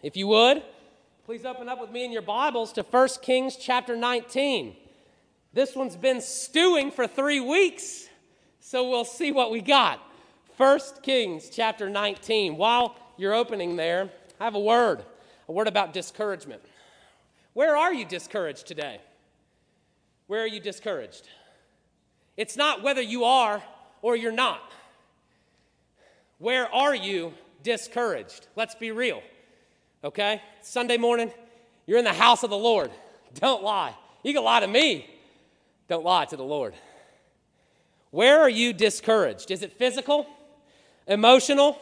If you would, please open up with me in your Bibles to 1 Kings chapter 19. This one's been stewing for three weeks, so we'll see what we got. 1 Kings chapter 19. While you're opening there, I have a word, a word about discouragement. Where are you discouraged today? Where are you discouraged? It's not whether you are or you're not. Where are you discouraged? Let's be real okay? Sunday morning, you're in the house of the Lord. Don't lie. You can lie to me. Don't lie to the Lord. Where are you discouraged? Is it physical, emotional,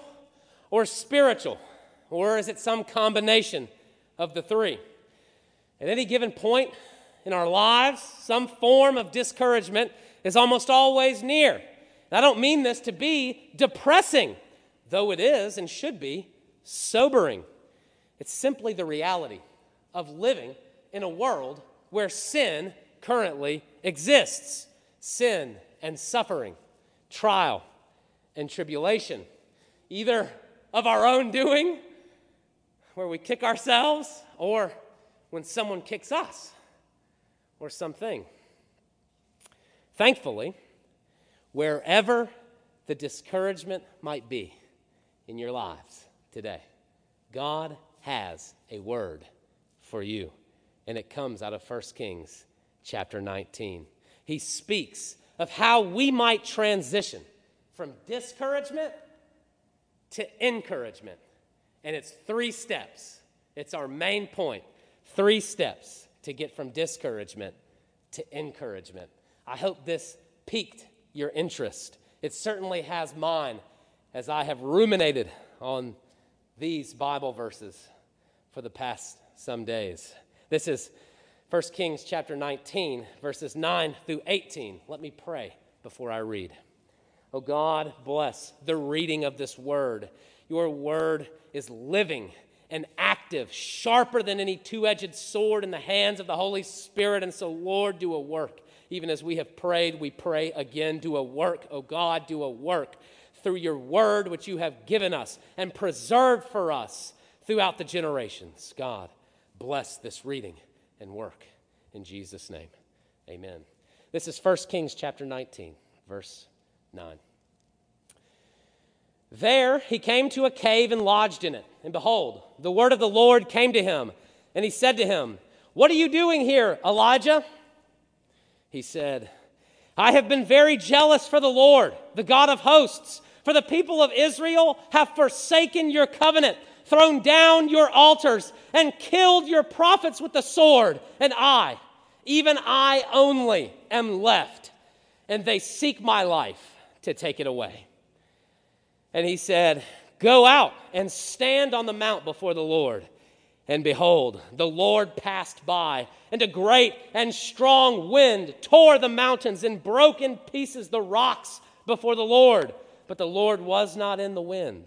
or spiritual? Or is it some combination of the three? At any given point in our lives, some form of discouragement is almost always near. I don't mean this to be depressing, though it is and should be sobering. It's simply the reality of living in a world where sin currently exists sin and suffering, trial and tribulation, either of our own doing, where we kick ourselves, or when someone kicks us or something. Thankfully, wherever the discouragement might be in your lives today, God has a word for you. And it comes out of 1 Kings chapter 19. He speaks of how we might transition from discouragement to encouragement. And it's three steps. It's our main point. Three steps to get from discouragement to encouragement. I hope this piqued your interest. It certainly has mine as I have ruminated on these Bible verses for the past some days. This is 1 Kings chapter 19, verses 9 through 18. Let me pray before I read. Oh God, bless the reading of this word. Your word is living and active, sharper than any two edged sword in the hands of the Holy Spirit. And so, Lord, do a work. Even as we have prayed, we pray again. Do a work, oh God, do a work through your word which you have given us and preserved for us throughout the generations. God, bless this reading and work. In Jesus' name, amen. This is 1 Kings chapter 19, verse 9. There he came to a cave and lodged in it. And behold, the word of the Lord came to him. And he said to him, What are you doing here, Elijah? He said, I have been very jealous for the Lord, the God of hosts, for the people of Israel have forsaken your covenant thrown down your altars, and killed your prophets with the sword. And I, even I only, am left, and they seek my life to take it away. And he said, Go out and stand on the mount before the Lord. And behold, the Lord passed by, and a great and strong wind tore the mountains and broke in pieces the rocks before the Lord. But the Lord was not in the wind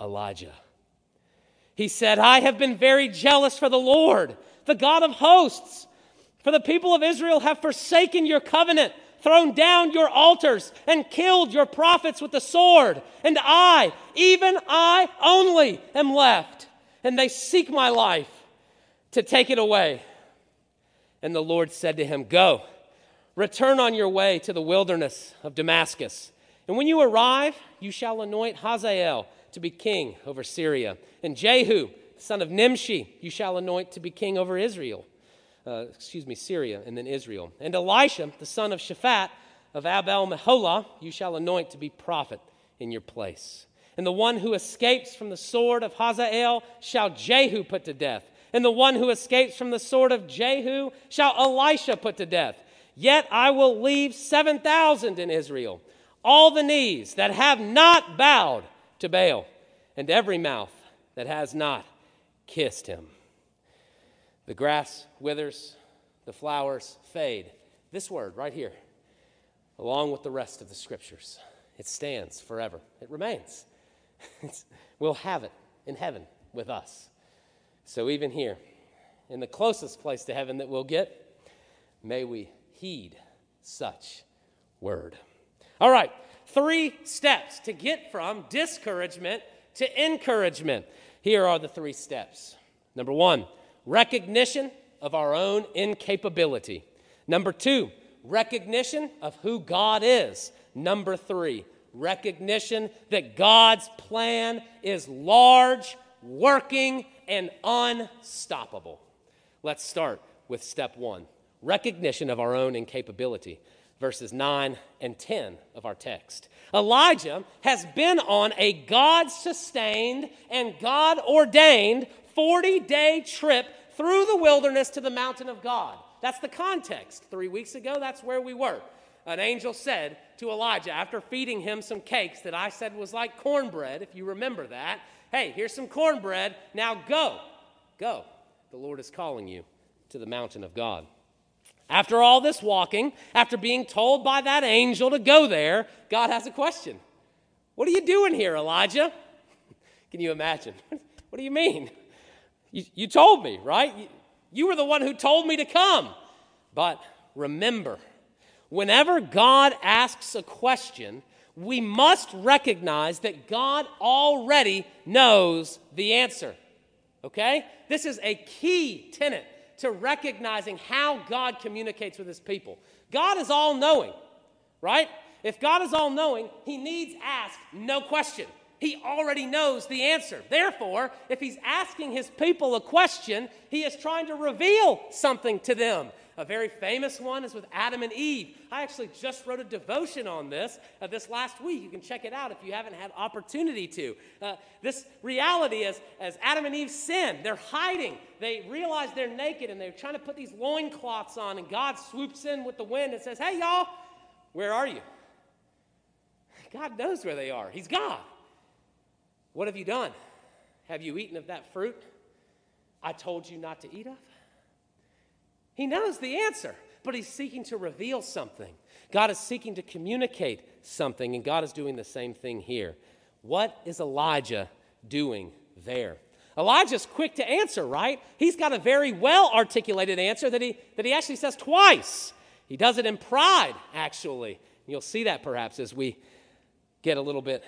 Elijah. He said, I have been very jealous for the Lord, the God of hosts. For the people of Israel have forsaken your covenant, thrown down your altars, and killed your prophets with the sword. And I, even I only, am left. And they seek my life to take it away. And the Lord said to him, Go, return on your way to the wilderness of Damascus. And when you arrive, you shall anoint Hazael to be king over Syria. And Jehu, son of Nimshi, you shall anoint to be king over Israel. Uh, excuse me, Syria, and then Israel. And Elisha, the son of Shaphat of Abel Meholah, you shall anoint to be prophet in your place. And the one who escapes from the sword of Hazael shall Jehu put to death. And the one who escapes from the sword of Jehu shall Elisha put to death. Yet I will leave 7,000 in Israel, all the knees that have not bowed to Baal, and every mouth that has not kissed him. The grass withers, the flowers fade. This word right here, along with the rest of the scriptures, it stands forever. It remains. It's, we'll have it in heaven with us. So, even here, in the closest place to heaven that we'll get, may we heed such word. All right, three steps to get from discouragement to encouragement. Here are the three steps. Number one, recognition of our own incapability. Number two, recognition of who God is. Number three, recognition that God's plan is large, working, and unstoppable. Let's start with step one recognition of our own incapability verses 9 and 10 of our text. Elijah has been on a God sustained and God ordained 40 day trip through the wilderness to the mountain of God. That's the context. Three weeks ago, that's where we were. An angel said to Elijah, after feeding him some cakes that I said was like cornbread, if you remember that, hey, here's some cornbread, now go, go. The Lord is calling you to the mountain of God. After all this walking, after being told by that angel to go there, God has a question. What are you doing here, Elijah? Can you imagine? what do you mean? You, you told me, right? You, you were the one who told me to come. But remember, whenever God asks a question, we must recognize that God already knows the answer. Okay? This is a key tenet to recognizing how God communicates with his people. God is all knowing, right? If God is all knowing, he needs ask no question. He already knows the answer. Therefore, if he's asking his people a question, he is trying to reveal something to them. A very famous one is with Adam and Eve. I actually just wrote a devotion on this uh, this last week. You can check it out if you haven't had opportunity to. Uh, this reality is, as Adam and Eve sin, they're hiding. They realize they're naked and they're trying to put these loincloths on, and God swoops in with the wind and says, Hey, y'all, where are you? God knows where they are. He's God. What have you done? Have you eaten of that fruit I told you not to eat of? He knows the answer, but he's seeking to reveal something. God is seeking to communicate something, and God is doing the same thing here. What is Elijah doing there? Elijah's quick to answer, right? He's got a very well articulated answer that he, that he actually says twice. He does it in pride, actually. You'll see that perhaps as we get a little bit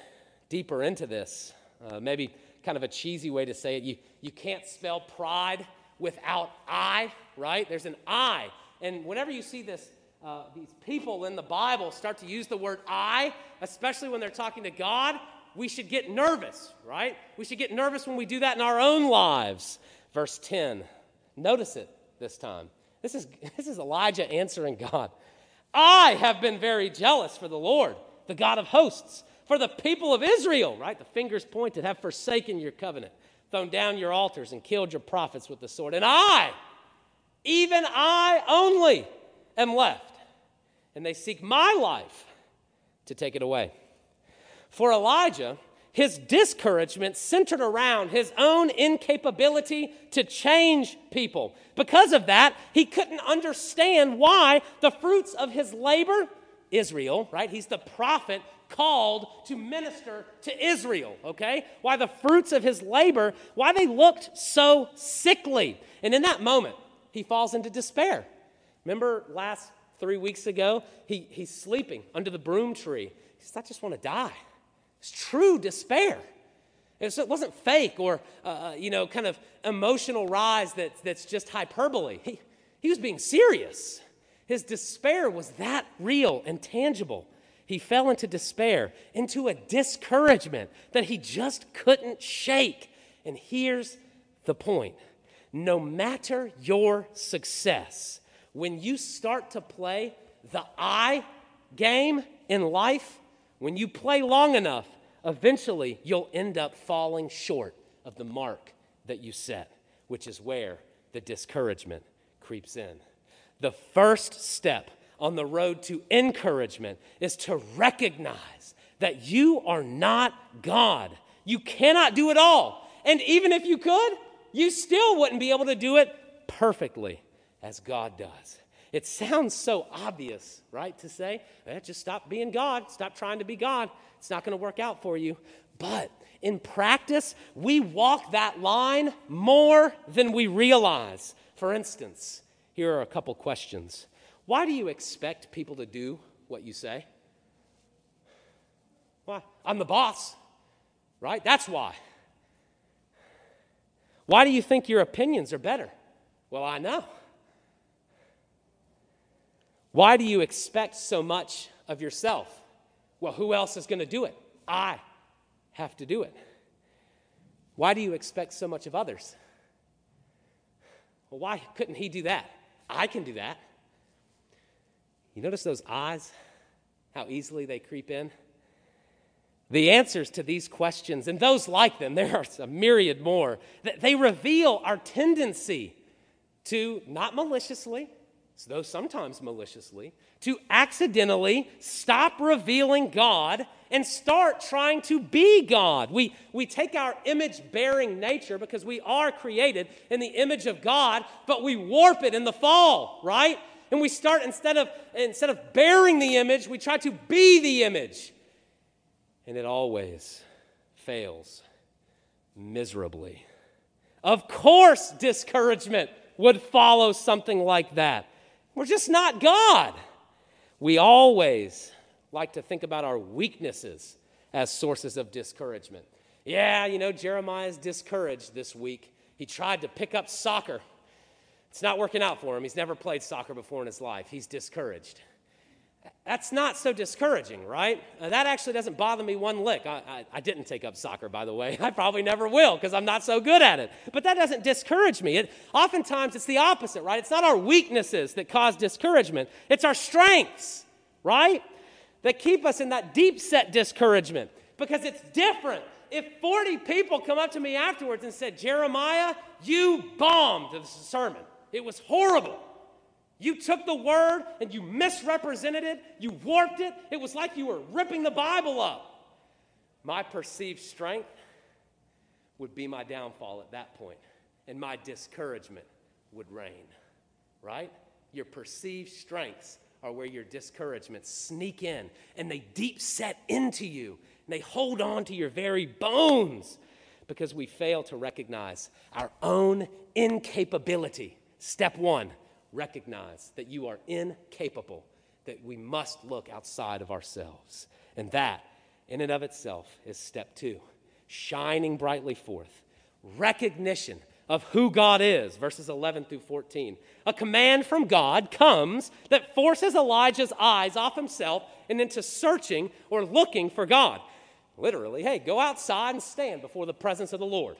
deeper into this. Uh, maybe kind of a cheesy way to say it. You, you can't spell pride without I, right? There's an I. And whenever you see this, uh, these people in the Bible start to use the word I, especially when they're talking to God, we should get nervous, right? We should get nervous when we do that in our own lives. Verse 10. Notice it this time. This is, this is Elijah answering God. I have been very jealous for the Lord, the God of hosts, for the people of Israel, right? The fingers pointed, have forsaken your covenant thrown down your altars and killed your prophets with the sword. And I, even I only, am left. And they seek my life to take it away. For Elijah, his discouragement centered around his own incapability to change people. Because of that, he couldn't understand why the fruits of his labor, Israel, right? He's the prophet called to minister to Israel, okay? Why the fruits of his labor, why they looked so sickly. And in that moment, he falls into despair. Remember last three weeks ago? He, he's sleeping under the broom tree. He says, I just want to die. It's true despair. So it wasn't fake or, uh, uh, you know, kind of emotional rise that, that's just hyperbole. He, he was being serious. His despair was that real and tangible he fell into despair, into a discouragement that he just couldn't shake. And here's the point no matter your success, when you start to play the I game in life, when you play long enough, eventually you'll end up falling short of the mark that you set, which is where the discouragement creeps in. The first step on the road to encouragement is to recognize that you are not God. You cannot do it all. And even if you could, you still wouldn't be able to do it perfectly as God does. It sounds so obvious, right, to say, eh, just stop being God, stop trying to be God. It's not going to work out for you. But in practice, we walk that line more than we realize. For instance, here are a couple questions. Why do you expect people to do what you say? Why? I'm the boss, right? That's why. Why do you think your opinions are better? Well, I know. Why do you expect so much of yourself? Well, who else is going to do it? I have to do it. Why do you expect so much of others? Well, why couldn't he do that? I can do that. You notice those eyes, how easily they creep in? The answers to these questions and those like them, there are a myriad more, they reveal our tendency to not maliciously, though sometimes maliciously, to accidentally stop revealing God and start trying to be God. We, we take our image bearing nature because we are created in the image of God, but we warp it in the fall, right? And we start instead of instead of bearing the image, we try to be the image and it always fails miserably. Of course, discouragement would follow something like that. We're just not God. We always like to think about our weaknesses as sources of discouragement. Yeah, you know, Jeremiah is discouraged this week. He tried to pick up soccer. It's not working out for him. He's never played soccer before in his life. He's discouraged. That's not so discouraging, right? Uh, that actually doesn't bother me one lick. I, I, I, didn't take up soccer, by the way. I probably never will because I'm not so good at it. But that doesn't discourage me. It, oftentimes, it's the opposite, right? It's not our weaknesses that cause discouragement, it's our strengths, right? That keep us in that deep set discouragement because it's different. If 40 people come up to me afterwards and said, Jeremiah, you bombed the sermon, it was horrible. You took the word and you misrepresented it, you warped it. It was like you were ripping the Bible up. My perceived strength would be my downfall at that point, and my discouragement would reign, right? Your perceived strengths are where your discouragements sneak in and they deep set into you and they hold on to your very bones because we fail to recognize our own incapability. Step one recognize that you are incapable, that we must look outside of ourselves. And that, in and of itself, is step two shining brightly forth. Recognition of who God is, verses 11 through 14. A command from God comes that forces Elijah's eyes off himself and into searching or looking for God. Literally, hey, go outside and stand before the presence of the Lord.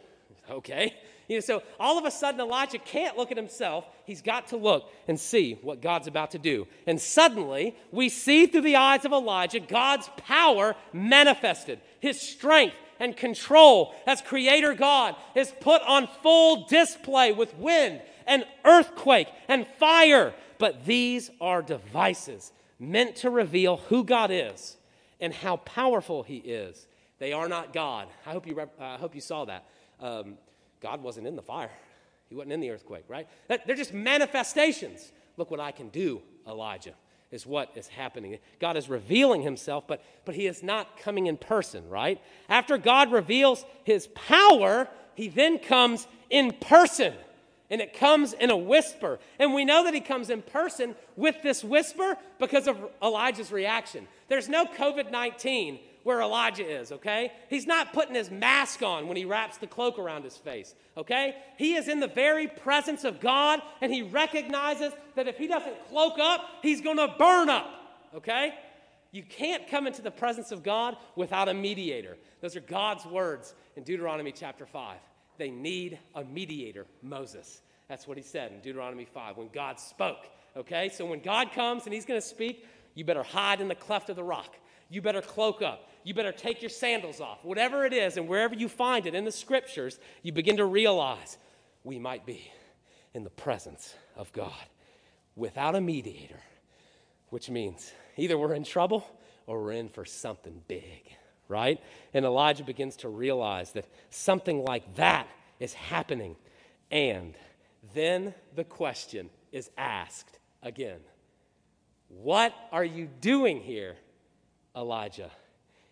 Okay? You know, so all of a sudden, Elijah can't look at himself. He's got to look and see what God's about to do. And suddenly, we see through the eyes of Elijah God's power manifested, his strength and control as creator God is put on full display with wind and earthquake and fire. But these are devices meant to reveal who God is and how powerful he is. They are not God. I hope you, uh, I hope you saw that. Um, God wasn't in the fire, He wasn't in the earthquake, right? They're just manifestations. Look what I can do, Elijah, is what is happening. God is revealing Himself, but, but He is not coming in person, right? After God reveals His power, He then comes in person. And it comes in a whisper. And we know that he comes in person with this whisper because of Elijah's reaction. There's no COVID 19 where Elijah is, okay? He's not putting his mask on when he wraps the cloak around his face, okay? He is in the very presence of God and he recognizes that if he doesn't cloak up, he's gonna burn up, okay? You can't come into the presence of God without a mediator. Those are God's words in Deuteronomy chapter 5. They need a mediator, Moses. That's what he said in Deuteronomy 5 when God spoke. Okay? So when God comes and he's going to speak, you better hide in the cleft of the rock. You better cloak up you better take your sandals off. Whatever it is, and wherever you find it in the scriptures, you begin to realize we might be in the presence of God without a mediator, which means either we're in trouble or we're in for something big, right? And Elijah begins to realize that something like that is happening. And then the question is asked again What are you doing here, Elijah?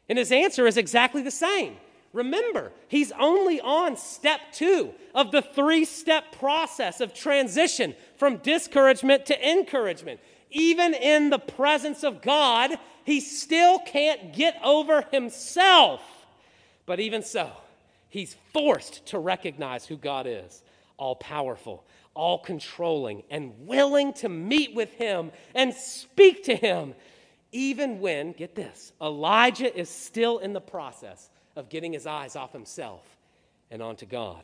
And his answer is exactly the same. Remember, he's only on step two of the three step process of transition from discouragement to encouragement. Even in the presence of God, he still can't get over himself. But even so, he's forced to recognize who God is all powerful, all controlling, and willing to meet with him and speak to him, even when, get this, Elijah is still in the process of getting his eyes off himself and onto God.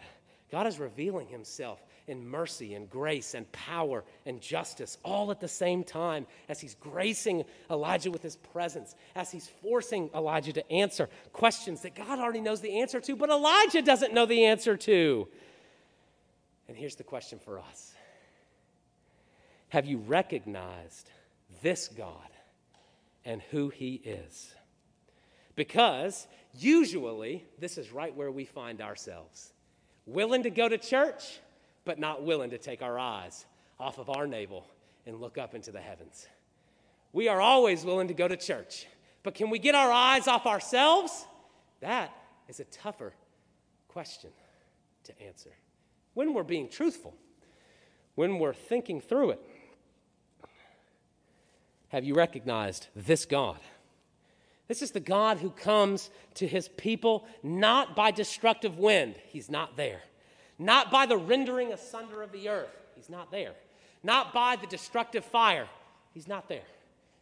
God is revealing himself in mercy and grace and power and justice all at the same time as he's gracing Elijah with his presence, as he's forcing Elijah to answer questions that God already knows the answer to, but Elijah doesn't know the answer to. And here's the question for us Have you recognized this God and who he is? Because usually this is right where we find ourselves willing to go to church, but not willing to take our eyes off of our navel and look up into the heavens. We are always willing to go to church, but can we get our eyes off ourselves? That is a tougher question to answer. When we're being truthful, when we're thinking through it, have you recognized this God? This is the God who comes to his people not by destructive wind, he's not there. Not by the rendering asunder of the earth, he's not there. Not by the destructive fire, he's not there.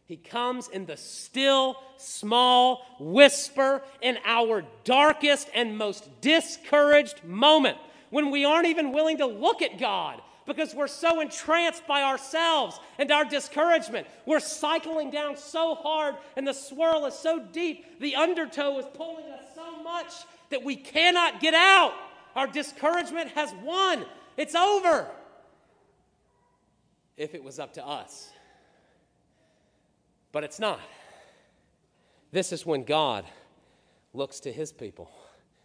He comes in the still, small whisper in our darkest and most discouraged moment when we aren't even willing to look at God because we're so entranced by ourselves and our discouragement. We're cycling down so hard and the swirl is so deep, the undertow is pulling us so much that we cannot get out. Our discouragement has won, it's over. If it was up to us. But it's not. This is when God looks to his people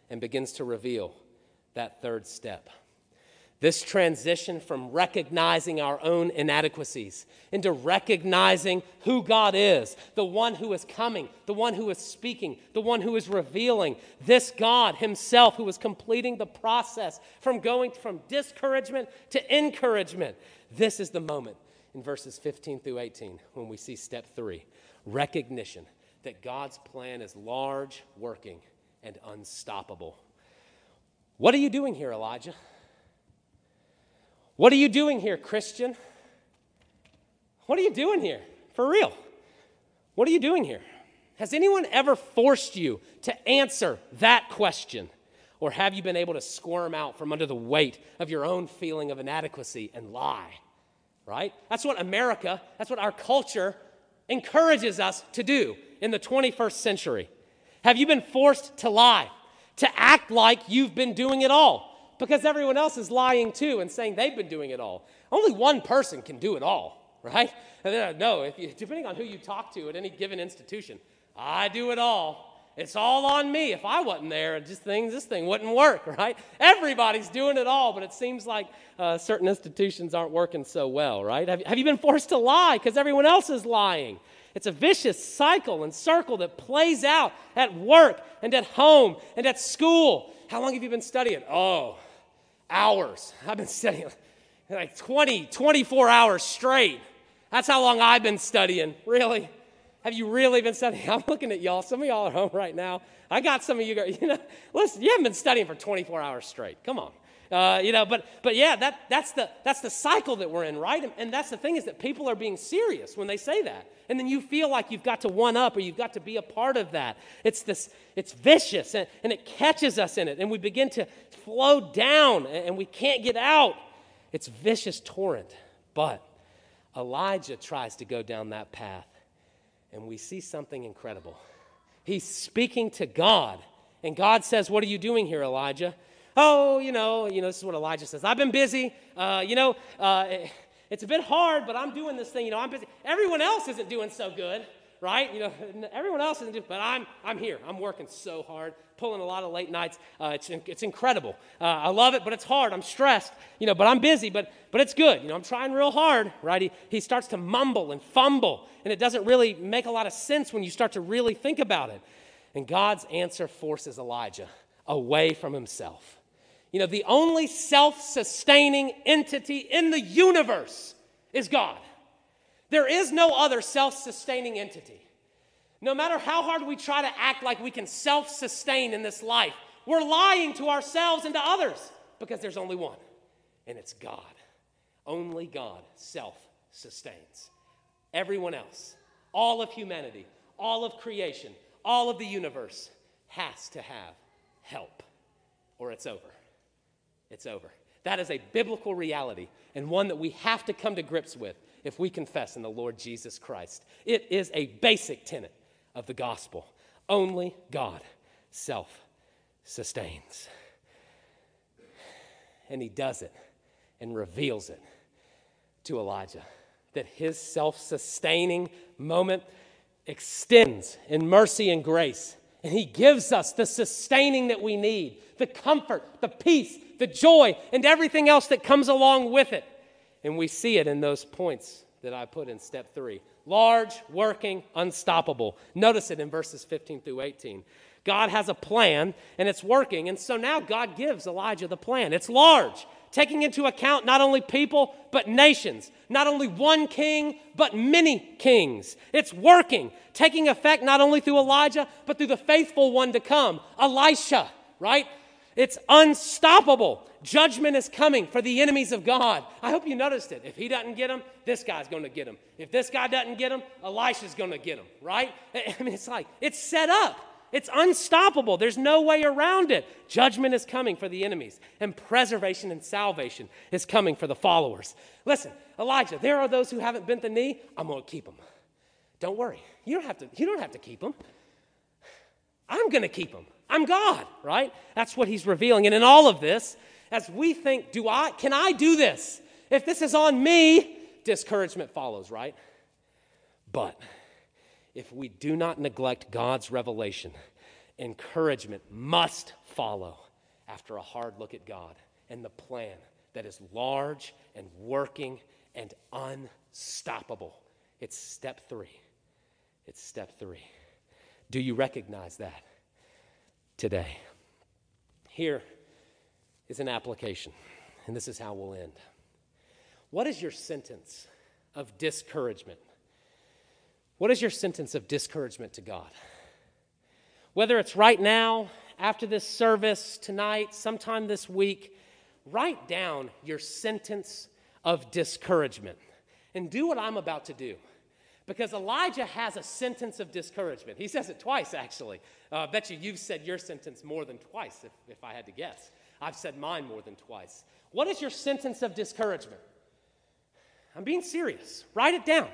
and begins to reveal that third step. This transition from recognizing our own inadequacies into recognizing who God is, the one who is coming, the one who is speaking, the one who is revealing, this God Himself who is completing the process from going from discouragement to encouragement. This is the moment in verses 15 through 18 when we see step three recognition that God's plan is large, working, and unstoppable. What are you doing here, Elijah? What are you doing here, Christian? What are you doing here? For real. What are you doing here? Has anyone ever forced you to answer that question? Or have you been able to squirm out from under the weight of your own feeling of inadequacy and lie? Right? That's what America, that's what our culture encourages us to do in the 21st century. Have you been forced to lie, to act like you've been doing it all? Because everyone else is lying too and saying they've been doing it all. Only one person can do it all, right? No, if you, depending on who you talk to at any given institution, I do it all. It's all on me. If I wasn't there, just things, this thing wouldn't work, right? Everybody's doing it all, but it seems like uh, certain institutions aren't working so well, right? Have, have you been forced to lie because everyone else is lying? It's a vicious cycle and circle that plays out at work and at home and at school. How long have you been studying? Oh, hours. I've been studying like 20, 24 hours straight. That's how long I've been studying. Really? Have you really been studying? I'm looking at y'all. Some of y'all are home right now. I got some of you you know, listen, you haven't been studying for 24 hours straight. Come on. Uh, you know, but but yeah, that that's the that's the cycle that we're in, right? And, and that's the thing is that people are being serious when they say that, and then you feel like you've got to one up or you've got to be a part of that. It's this, it's vicious, and, and it catches us in it, and we begin to flow down, and, and we can't get out. It's vicious torrent, but Elijah tries to go down that path, and we see something incredible. He's speaking to God, and God says, "What are you doing here, Elijah?" Oh, you know, you know, this is what Elijah says. I've been busy. Uh, you know, uh, it's a bit hard, but I'm doing this thing. You know, I'm busy. Everyone else isn't doing so good, right? You know, everyone else isn't, but I'm, I'm here. I'm working so hard, pulling a lot of late nights. Uh, it's, it's incredible. Uh, I love it, but it's hard. I'm stressed, you know, but I'm busy, but, but it's good. You know, I'm trying real hard, right? He, he starts to mumble and fumble, and it doesn't really make a lot of sense when you start to really think about it. And God's answer forces Elijah away from himself. You know, the only self sustaining entity in the universe is God. There is no other self sustaining entity. No matter how hard we try to act like we can self sustain in this life, we're lying to ourselves and to others because there's only one, and it's God. Only God self sustains. Everyone else, all of humanity, all of creation, all of the universe has to have help, or it's over. It's over. That is a biblical reality and one that we have to come to grips with if we confess in the Lord Jesus Christ. It is a basic tenet of the gospel. Only God self sustains. And he does it and reveals it to Elijah that his self sustaining moment extends in mercy and grace. And he gives us the sustaining that we need, the comfort, the peace, the joy, and everything else that comes along with it. And we see it in those points that I put in step three large, working, unstoppable. Notice it in verses 15 through 18. God has a plan and it's working. And so now God gives Elijah the plan. It's large, taking into account not only people, but nations, not only one king, but many kings. It's working, taking effect not only through Elijah, but through the faithful one to come, Elisha, right? It's unstoppable. Judgment is coming for the enemies of God. I hope you noticed it. If he doesn't get them, this guy's going to get them. If this guy doesn't get them, Elisha's going to get them, right? I mean, it's like, it's set up. It's unstoppable. There's no way around it. Judgment is coming for the enemies, and preservation and salvation is coming for the followers. Listen, Elijah, there are those who haven't bent the knee. I'm going to keep them. Don't worry. You don't have to, you don't have to keep them. I'm going to keep them. I'm God, right? That's what he's revealing. And in all of this, as we think, do I can I do this? If this is on me, discouragement follows, right? But if we do not neglect God's revelation, encouragement must follow after a hard look at God and the plan that is large and working and unstoppable. It's step three. It's step three. Do you recognize that? Today. Here is an application, and this is how we'll end. What is your sentence of discouragement? What is your sentence of discouragement to God? Whether it's right now, after this service, tonight, sometime this week, write down your sentence of discouragement and do what I'm about to do. Because Elijah has a sentence of discouragement. He says it twice, actually. Uh, I bet you you've said your sentence more than twice, if, if I had to guess. I've said mine more than twice. What is your sentence of discouragement? I'm being serious. Write it down.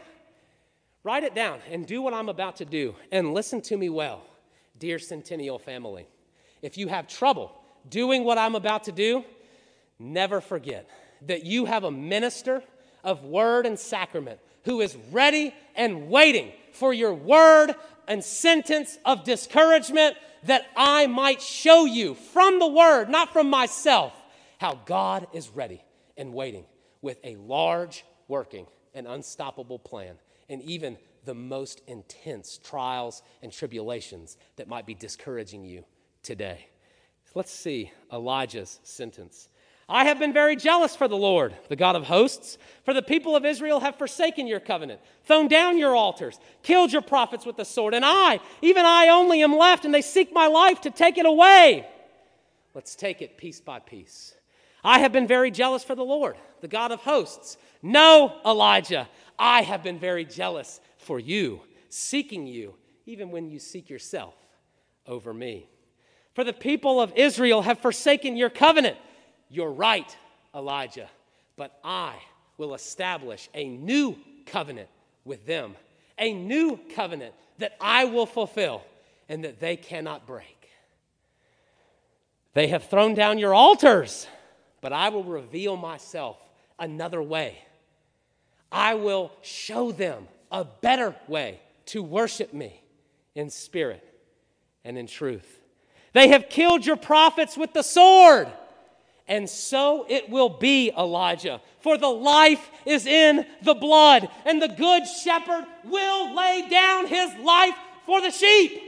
Write it down and do what I'm about to do. And listen to me well, dear Centennial family. If you have trouble doing what I'm about to do, never forget that you have a minister of word and sacrament who is ready and waiting for your word and sentence of discouragement that I might show you from the word, not from myself, how God is ready and waiting with a large, working, and unstoppable plan, and even the most intense trials and tribulations that might be discouraging you today. Let's see Elijah's sentence. I have been very jealous for the Lord, the God of hosts, for the people of Israel have forsaken your covenant, thrown down your altars, killed your prophets with the sword, and I, even I only, am left, and they seek my life to take it away. Let's take it piece by piece. I have been very jealous for the Lord, the God of hosts. No, Elijah, I have been very jealous for you, seeking you, even when you seek yourself over me. For the people of Israel have forsaken your covenant you're right, Elijah, but I will establish a new covenant with them, a new covenant that I will fulfill and that they cannot break. They have thrown down your altars, but I will reveal myself another way. I will show them a better way to worship me in spirit and in truth. They have killed your prophets with the sword. And so it will be, Elijah. For the life is in the blood, and the good shepherd will lay down his life for the sheep.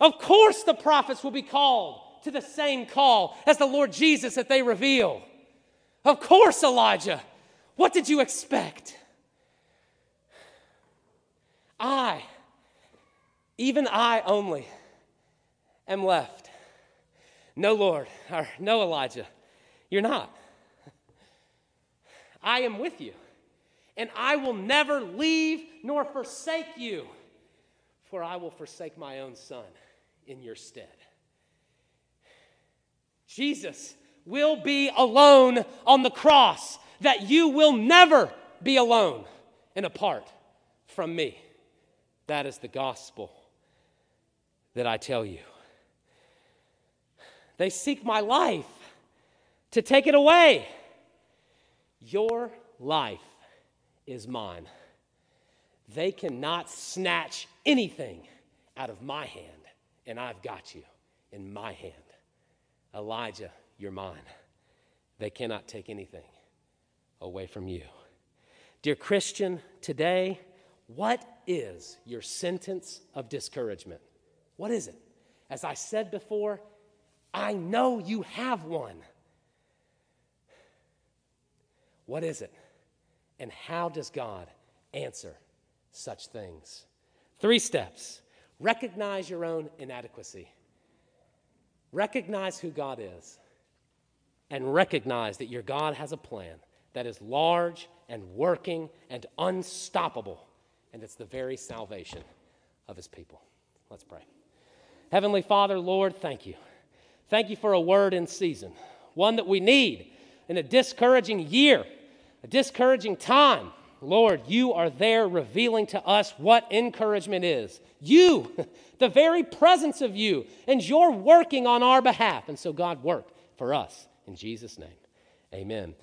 Of course, the prophets will be called to the same call as the Lord Jesus that they reveal. Of course, Elijah. What did you expect? I, even I only, am left. No, Lord, or no, Elijah, you're not. I am with you, and I will never leave nor forsake you, for I will forsake my own son in your stead. Jesus will be alone on the cross, that you will never be alone and apart from me. That is the gospel that I tell you. They seek my life to take it away. Your life is mine. They cannot snatch anything out of my hand, and I've got you in my hand. Elijah, you're mine. They cannot take anything away from you. Dear Christian, today, what is your sentence of discouragement? What is it? As I said before, I know you have one. What is it? And how does God answer such things? Three steps recognize your own inadequacy, recognize who God is, and recognize that your God has a plan that is large and working and unstoppable, and it's the very salvation of his people. Let's pray. Heavenly Father, Lord, thank you. Thank you for a word in season, one that we need in a discouraging year, a discouraging time. Lord, you are there revealing to us what encouragement is. You, the very presence of you, and you're working on our behalf. And so, God, work for us. In Jesus' name, amen.